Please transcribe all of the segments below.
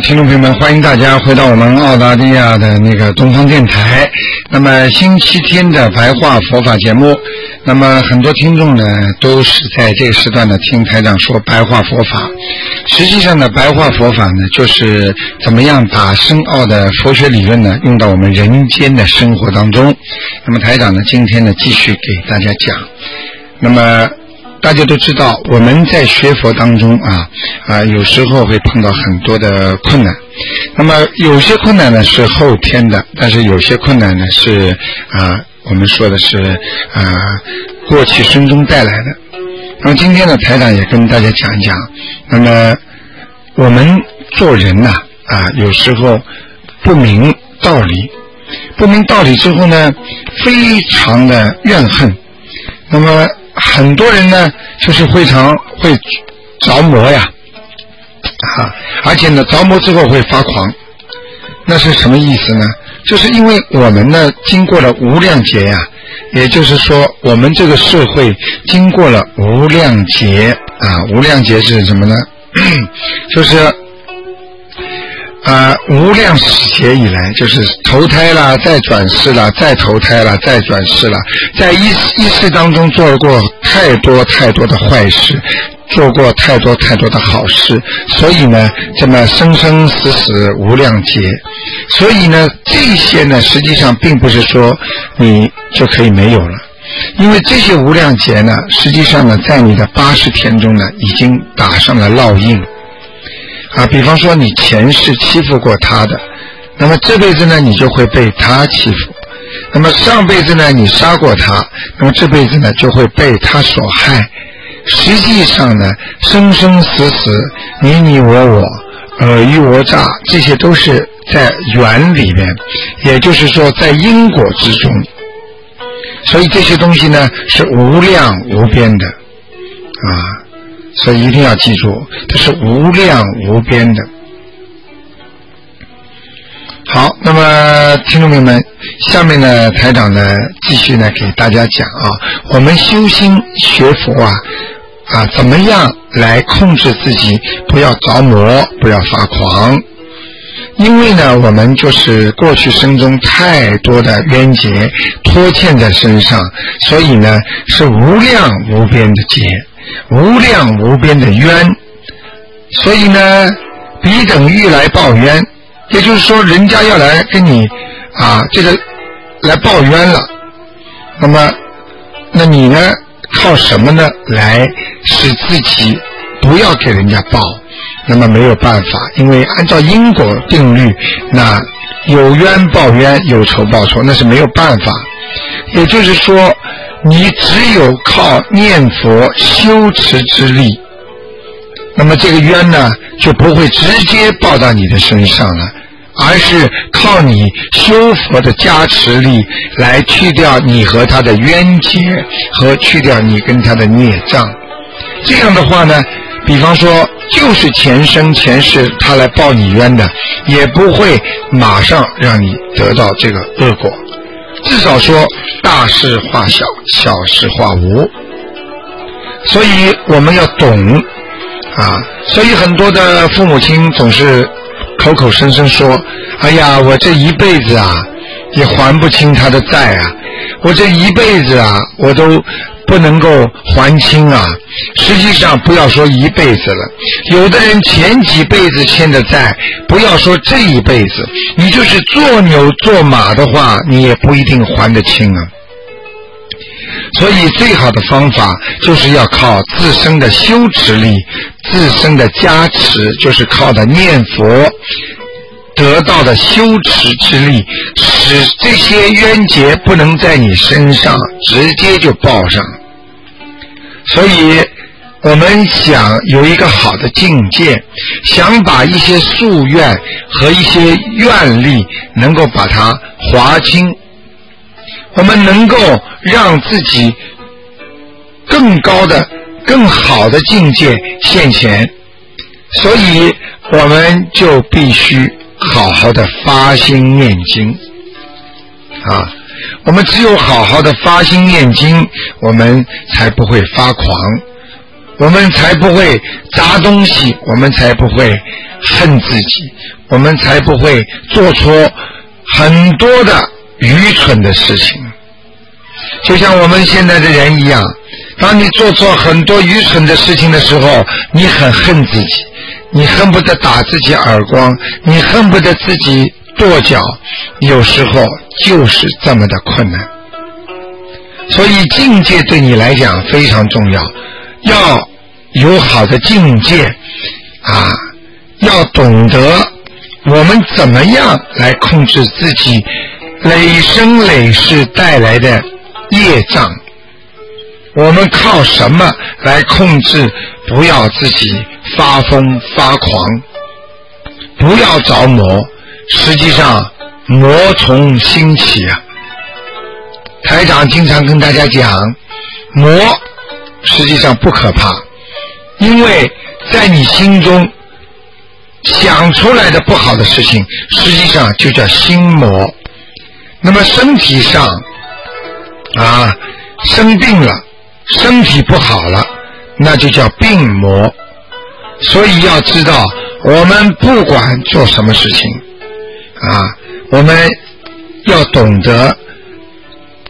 听众朋友们，欢迎大家回到我们澳大利亚的那个东方电台。那么星期天的白话佛法节目，那么很多听众呢都是在这个时段呢听台长说白话佛法。实际上呢，白话佛法呢就是怎么样把深奥的佛学理论呢用到我们人间的生活当中。那么台长呢今天呢继续给大家讲。那么。大家都知道，我们在学佛当中啊啊，有时候会碰到很多的困难。那么有些困难呢是后天的，但是有些困难呢是啊，我们说的是啊，过去生中带来的。那么今天呢，台长也跟大家讲一讲。那么我们做人呐啊，有时候不明道理，不明道理之后呢，非常的怨恨。那么。很多人呢，就是非常会着魔呀，啊，而且呢，着魔之后会发狂，那是什么意思呢？就是因为我们呢，经过了无量劫呀，也就是说，我们这个社会经过了无量劫啊，无量劫是什么呢？就是。啊，无量劫以来，就是投胎了，再转世了，再投胎了，再转世了，在一一世当中做过太多太多的坏事，做过太多太多的好事，所以呢，这么生生死死无量劫，所以呢，这些呢，实际上并不是说你就可以没有了，因为这些无量劫呢，实际上呢，在你的八十天中呢，已经打上了烙印。啊，比方说你前世欺负过他的，那么这辈子呢，你就会被他欺负；那么上辈子呢，你杀过他，那么这辈子呢，就会被他所害。实际上呢，生生死死，你你我我，尔虞我诈，这些都是在缘里面，也就是说在因果之中。所以这些东西呢，是无量无边的，啊。所以一定要记住，它是无量无边的。好，那么听众朋友们，下面呢，台长呢继续呢给大家讲啊，我们修心学佛啊啊，怎么样来控制自己，不要着魔，不要发狂？因为呢，我们就是过去生中太多的冤结拖欠在身上，所以呢是无量无边的劫。无量无边的冤，所以呢，彼等欲来报冤，也就是说，人家要来跟你啊，这个来报冤了。那么，那你呢，靠什么呢，来使自己不要给人家报？那么没有办法，因为按照因果定律，那有冤报冤，有仇报仇，那是没有办法。也就是说。你只有靠念佛修持之力，那么这个冤呢就不会直接报到你的身上了，而是靠你修佛的加持力来去掉你和他的冤结和去掉你跟他的孽障。这样的话呢，比方说就是前生前世他来报你冤的，也不会马上让你得到这个恶果。至少说大事化小，小事化无，所以我们要懂啊。所以很多的父母亲总是口口声声说：“哎呀，我这一辈子啊，也还不清他的债啊，我这一辈子啊，我都。”不能够还清啊！实际上，不要说一辈子了，有的人前几辈子欠的债，不要说这一辈子，你就是做牛做马的话，你也不一定还得清啊。所以，最好的方法就是要靠自身的修持力、自身的加持，就是靠的念佛得到的修持之力，使这些冤结不能在你身上直接就报上。所以，我们想有一个好的境界，想把一些夙愿和一些愿力能够把它划清，我们能够让自己更高的、更好的境界现前，所以我们就必须好好的发心念经啊。我们只有好好的发心念经，我们才不会发狂，我们才不会砸东西，我们才不会恨自己，我们才不会做出很多的愚蠢的事情。就像我们现在的人一样，当你做错很多愚蠢的事情的时候，你很恨自己，你恨不得打自己耳光，你恨不得自己。跺脚，有时候就是这么的困难，所以境界对你来讲非常重要，要有好的境界啊，要懂得我们怎么样来控制自己累生累世带来的业障，我们靠什么来控制？不要自己发疯发狂，不要着魔。实际上，魔从心起啊。台长经常跟大家讲，魔实际上不可怕，因为在你心中想出来的不好的事情，实际上就叫心魔。那么身体上啊生病了，身体不好了，那就叫病魔。所以要知道，我们不管做什么事情。啊，我们要懂得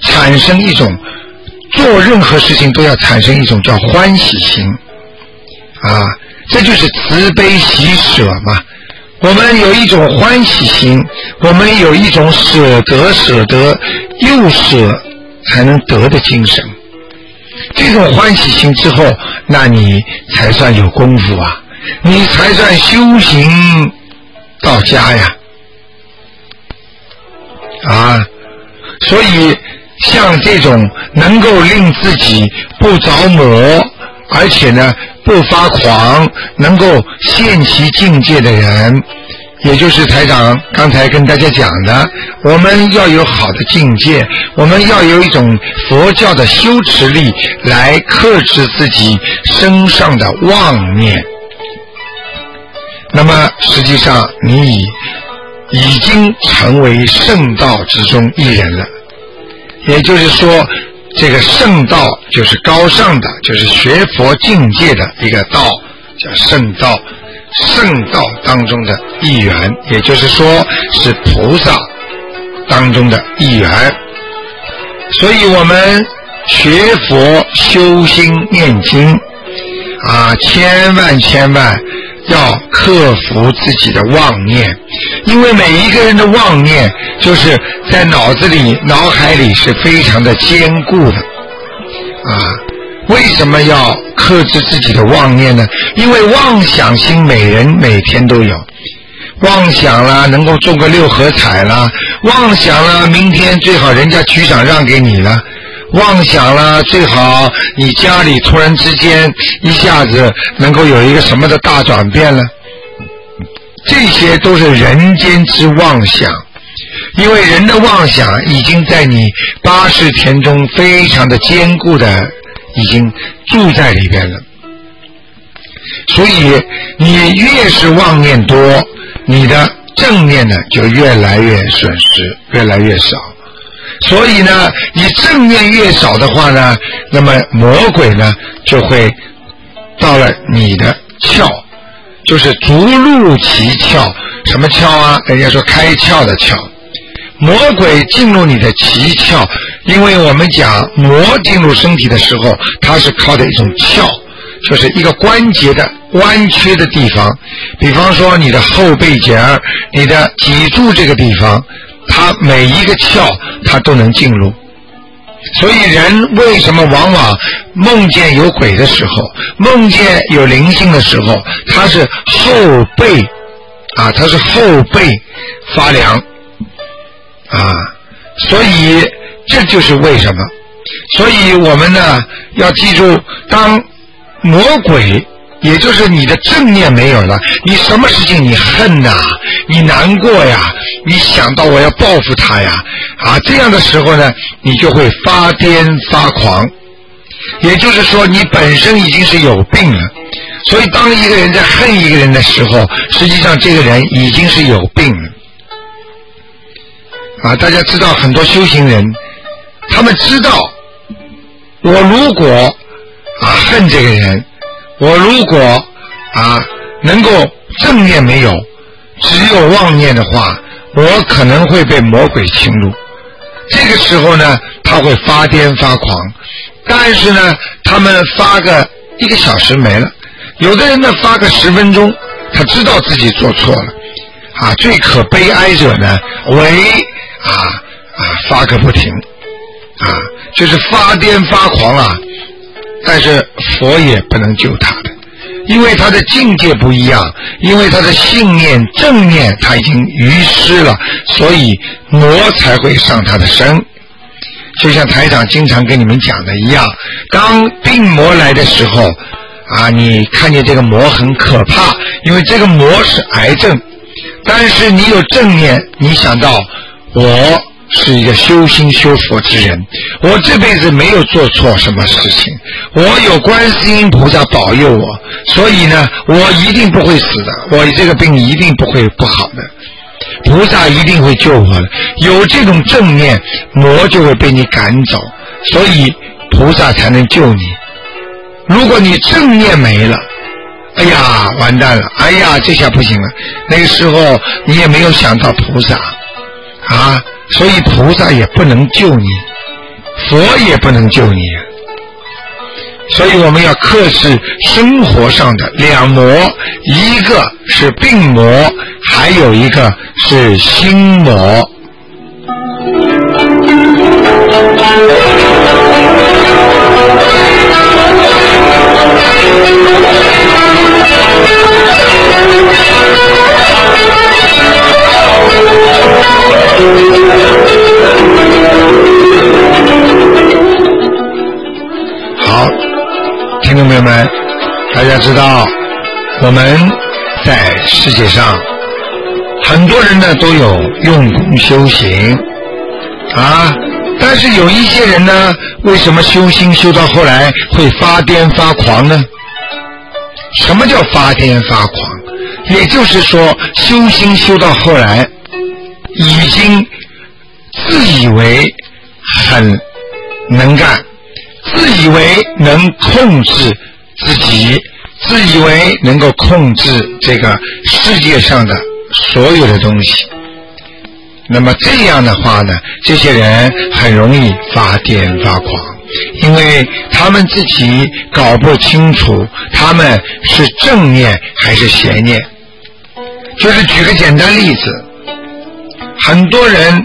产生一种做任何事情都要产生一种叫欢喜心啊，这就是慈悲喜舍嘛。我们有一种欢喜心，我们有一种舍得舍得又舍才能得的精神。这种欢喜心之后，那你才算有功夫啊，你才算修行到家呀。啊，所以像这种能够令自己不着魔，而且呢不发狂，能够现其境界的人，也就是台长刚才跟大家讲的，我们要有好的境界，我们要有一种佛教的修持力来克制自己身上的妄念。那么实际上你已。已经成为圣道之中一人了，也就是说，这个圣道就是高尚的，就是学佛境界的一个道，叫圣道，圣道当中的一员，也就是说是菩萨当中的一员。所以我们学佛修心念经啊，千万千万。要克服自己的妄念，因为每一个人的妄念就是在脑子里、脑海里是非常的坚固的啊。为什么要克制自己的妄念呢？因为妄想心每人每天都有，妄想了能够中个六合彩了，妄想了明天最好人家局长让给你了。妄想了，最好你家里突然之间一下子能够有一个什么的大转变了，这些都是人间之妄想，因为人的妄想已经在你八十田中非常的坚固的已经住在里边了，所以你越是妄念多，你的正念呢就越来越损失，越来越少。所以呢，你正面越少的话呢，那么魔鬼呢就会到了你的窍，就是逐入其窍。什么窍啊？人家说开窍的窍。魔鬼进入你的奇窍，因为我们讲魔进入身体的时候，它是靠的一种窍，就是一个关节的弯曲的地方。比方说你的后背节儿、你的脊柱这个地方。它每一个窍，它都能进入，所以人为什么往往梦见有鬼的时候，梦见有灵性的时候，他是后背啊，他是后背发凉啊，所以这就是为什么。所以我们呢要记住，当魔鬼，也就是你的正念没有了，你什么事情你恨呐，你难过呀，你想到我要报复他呀，啊，这样的时候呢，你就会发癫发狂。也就是说，你本身已经是有病了。所以，当一个人在恨一个人的时候，实际上这个人已经是有病了。啊，大家知道很多修行人，他们知道，我如果啊恨这个人，我如果啊能够正念没有，只有妄念的话，我可能会被魔鬼侵入。这个时候呢，他会发癫发狂。但是呢，他们发个一个小时没了。有的人呢发个十分钟，他知道自己做错了，啊，最可悲哀者呢为啊啊发个不停，啊，就是发癫发狂啊，但是佛也不能救他的，因为他的境界不一样，因为他的信念正念他已经遗失了，所以魔才会上他的身。就像台长经常跟你们讲的一样，当病魔来的时候。啊，你看见这个魔很可怕，因为这个魔是癌症。但是你有正念，你想到我是一个修心修佛之人，我这辈子没有做错什么事情，我有观世音菩萨保佑我，所以呢，我一定不会死的，我这个病一定不会不好的，菩萨一定会救我的。有这种正念，魔就会被你赶走，所以菩萨才能救你。如果你正念没了，哎呀，完蛋了！哎呀，这下不行了。那个时候你也没有想到菩萨啊，所以菩萨也不能救你，佛也不能救你。所以我们要克制生活上的两魔，一个是病魔，还有一个是心魔。好，听众朋友们，大家知道，我们在世界上很多人呢都有用功修行啊，但是有一些人呢，为什么修心修到后来会发癫发狂呢？什么叫发癫发狂？也就是说，修心修到后来，已经自以为很能干，自以为能控制自己，自以为能够控制这个世界上的所有的东西。那么这样的话呢，这些人很容易发癫发狂。因为他们自己搞不清楚他们是正念还是邪念，就是举个简单例子，很多人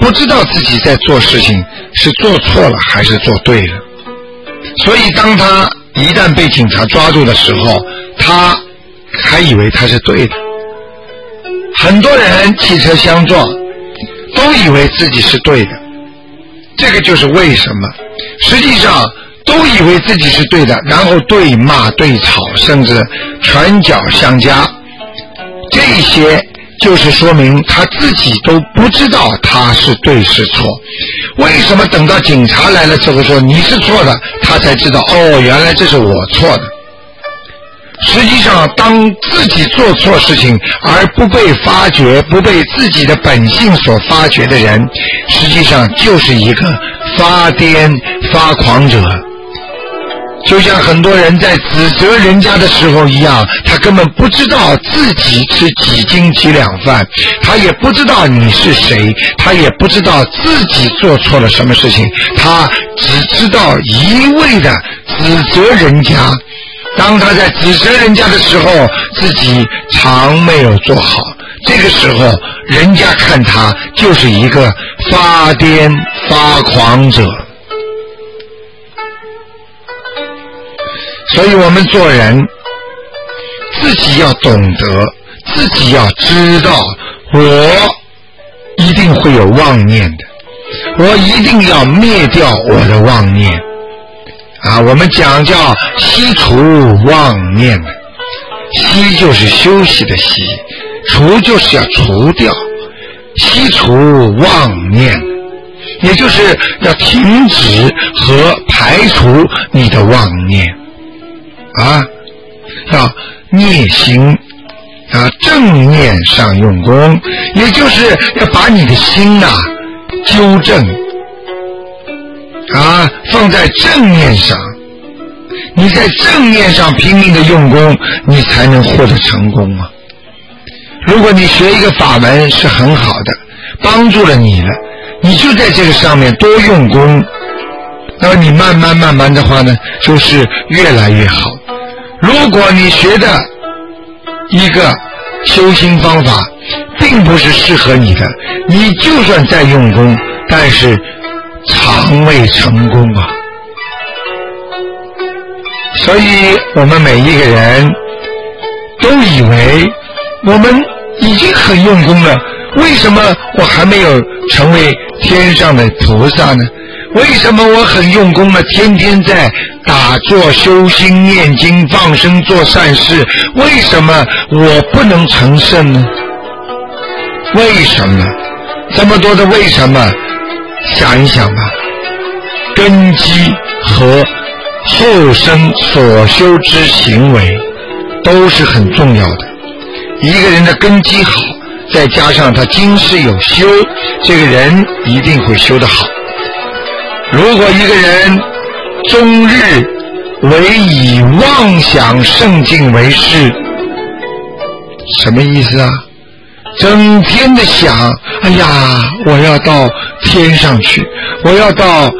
不知道自己在做事情是做错了还是做对了，所以当他一旦被警察抓住的时候，他还以为他是对的。很多人汽车相撞，都以为自己是对的，这个就是为什么。实际上都以为自己是对的，然后对骂对吵，甚至拳脚相加。这些就是说明他自己都不知道他是对是错。为什么等到警察来了之后说你是错的，他才知道哦，原来这是我错的。实际上，当自己做错事情而不被发觉、不被自己的本性所发觉的人，实际上就是一个发癫发狂者。就像很多人在指责人家的时候一样，他根本不知道自己是几斤几两饭，他也不知道你是谁，他也不知道自己做错了什么事情，他只知道一味的指责人家。当他在指责人家的时候，自己常没有做好，这个时候人家看他就是一个发癫发狂者。所以我们做人，自己要懂得，自己要知道，我一定会有妄念的，我一定要灭掉我的妄念。啊，我们讲叫息除妄念的，息就是休息的息，除就是要除掉，息除妄念，也就是要停止和排除你的妄念，啊，要念心。啊，正念上用功，也就是要把你的心呐纠正，啊，放在正面上。你在正面上拼命的用功，你才能获得成功啊！如果你学一个法门是很好的，帮助了你了，你就在这个上面多用功，那么你慢慢慢慢的话呢，就是越来越好。如果你学的，一个修心方法，并不是适合你的。你就算再用功，但是常未成功啊。所以我们每一个人都以为我们已经很用功了，为什么我还没有成为天上的菩萨呢？为什么我很用功了，天天在打坐、修心、念经、放生、做善事？为什么我不能成圣呢？为什么？这么多的为什么？想一想吧，根基和后生所修之行为都是很重要的。一个人的根基好，再加上他今世有修，这个人一定会修得好。如果一个人终日唯以妄想圣境为事，什么意思啊？整天的想，哎呀，我要到天上去，我要到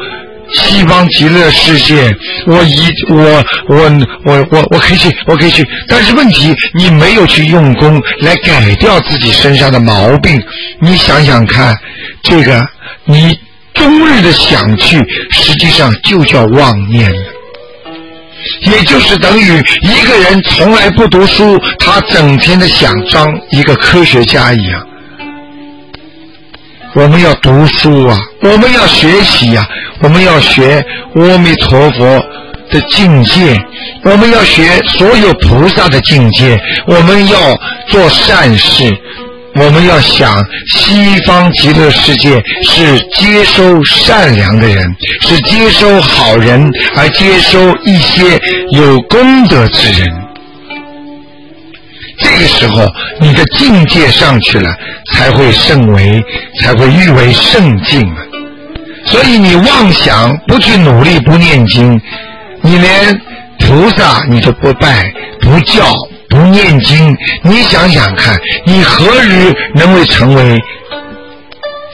西方极乐世界，我一我我我我我可以去，我可以去。但是问题，你没有去用功来改掉自己身上的毛病，你想想看，这个你。终日的想去，实际上就叫妄念了。也就是等于一个人从来不读书，他整天的想当一个科学家一样。我们要读书啊，我们要学习呀，我们要学阿弥陀佛的境界，我们要学所有菩萨的境界，我们要做善事。我们要想，西方极乐世界是接收善良的人，是接收好人，而接收一些有功德之人。这个时候，你的境界上去了，才会圣为，才会誉为圣境啊！所以你妄想不去努力，不念经，你连菩萨你都不拜，不叫。不念经，你想想看，你何日能会成为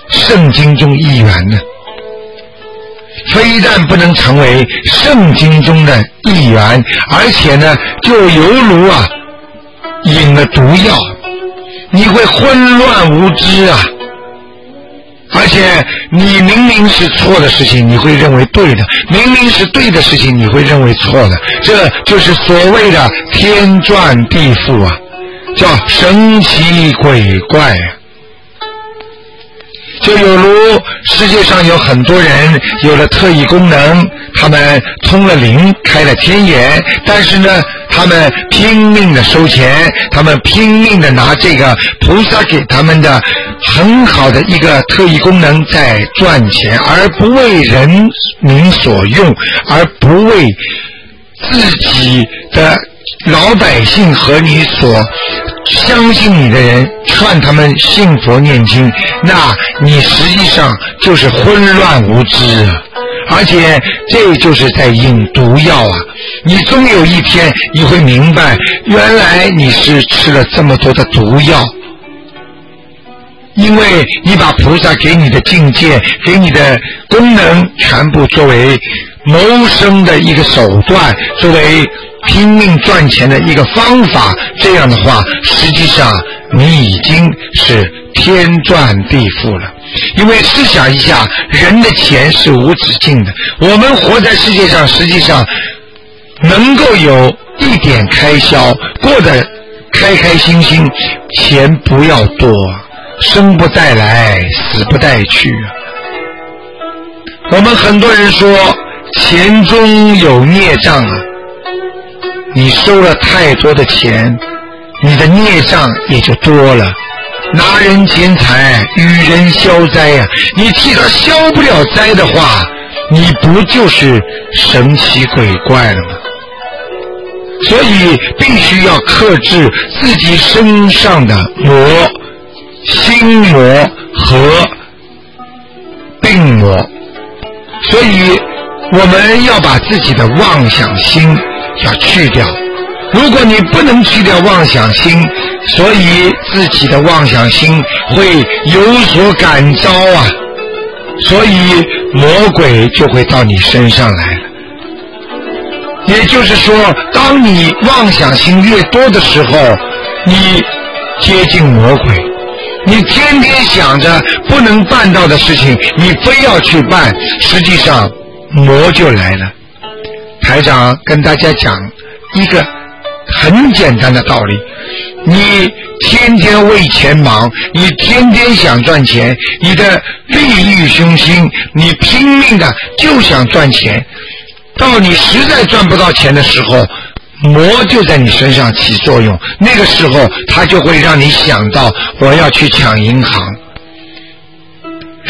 圣经中一员呢？非但不能成为圣经中的一员，而且呢，就犹如啊，饮了毒药，你会混乱无知啊。而且你明明是错的事情，你会认为对的；明明是对的事情，你会认为错的。这就是所谓的天转地覆啊，叫神奇鬼怪啊。就有如世界上有很多人有了特异功能，他们通了灵，开了天眼，但是呢，他们拼命的收钱，他们拼命的拿这个菩萨给他们的很好的一个特异功能在赚钱，而不为人民所用，而不为自己的老百姓和你所。相信你的人劝他们信佛念经，那你实际上就是混乱无知啊，而且这就是在引毒药啊！你终有一天你会明白，原来你是吃了这么多的毒药，因为你把菩萨给你的境界、给你的功能全部作为谋生的一个手段，作为。拼命赚钱的一个方法，这样的话，实际上你已经是天转地覆了。因为试想一下，人的钱是无止境的，我们活在世界上，实际上能够有一点开销，过得开开心心，钱不要多，生不带来，死不带去。我们很多人说。钱中有孽障啊！你收了太多的钱，你的孽障也就多了。拿人钱财与人消灾呀！你替他消不了灾的话，你不就是神奇鬼怪了吗？所以必须要克制自己身上的魔、心魔和病魔。所以我们要把自己的妄想心要去掉。如果你不能去掉妄想心，所以自己的妄想心会有所感召啊，所以魔鬼就会到你身上来了。也就是说，当你妄想心越多的时候，你接近魔鬼，你天天想着不能办到的事情，你非要去办，实际上魔就来了。台长跟大家讲一个。很简单的道理，你天天为钱忙，你天天想赚钱，你的利欲熏心，你拼命的就想赚钱，到你实在赚不到钱的时候，魔就在你身上起作用，那个时候他就会让你想到我要去抢银行，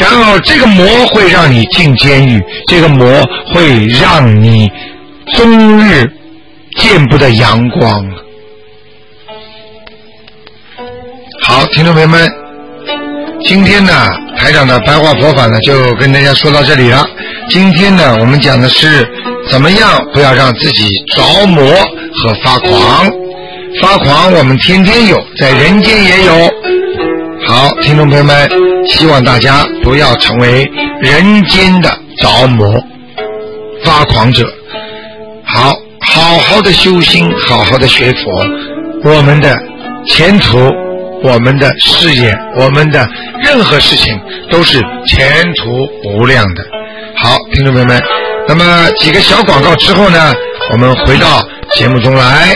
然后这个魔会让你进监狱，这个魔会让你终日。见不得阳光。好，听众朋友们，今天呢，台长的白话佛法呢，就跟大家说到这里了。今天呢，我们讲的是怎么样不要让自己着魔和发狂。发狂我们天天有，在人间也有。好，听众朋友们，希望大家不要成为人间的着魔、发狂者。好。好好的修心，好好的学佛，我们的前途、我们的事业、我们的任何事情都是前途无量的。好，听众朋友们，那么几个小广告之后呢，我们回到节目中来。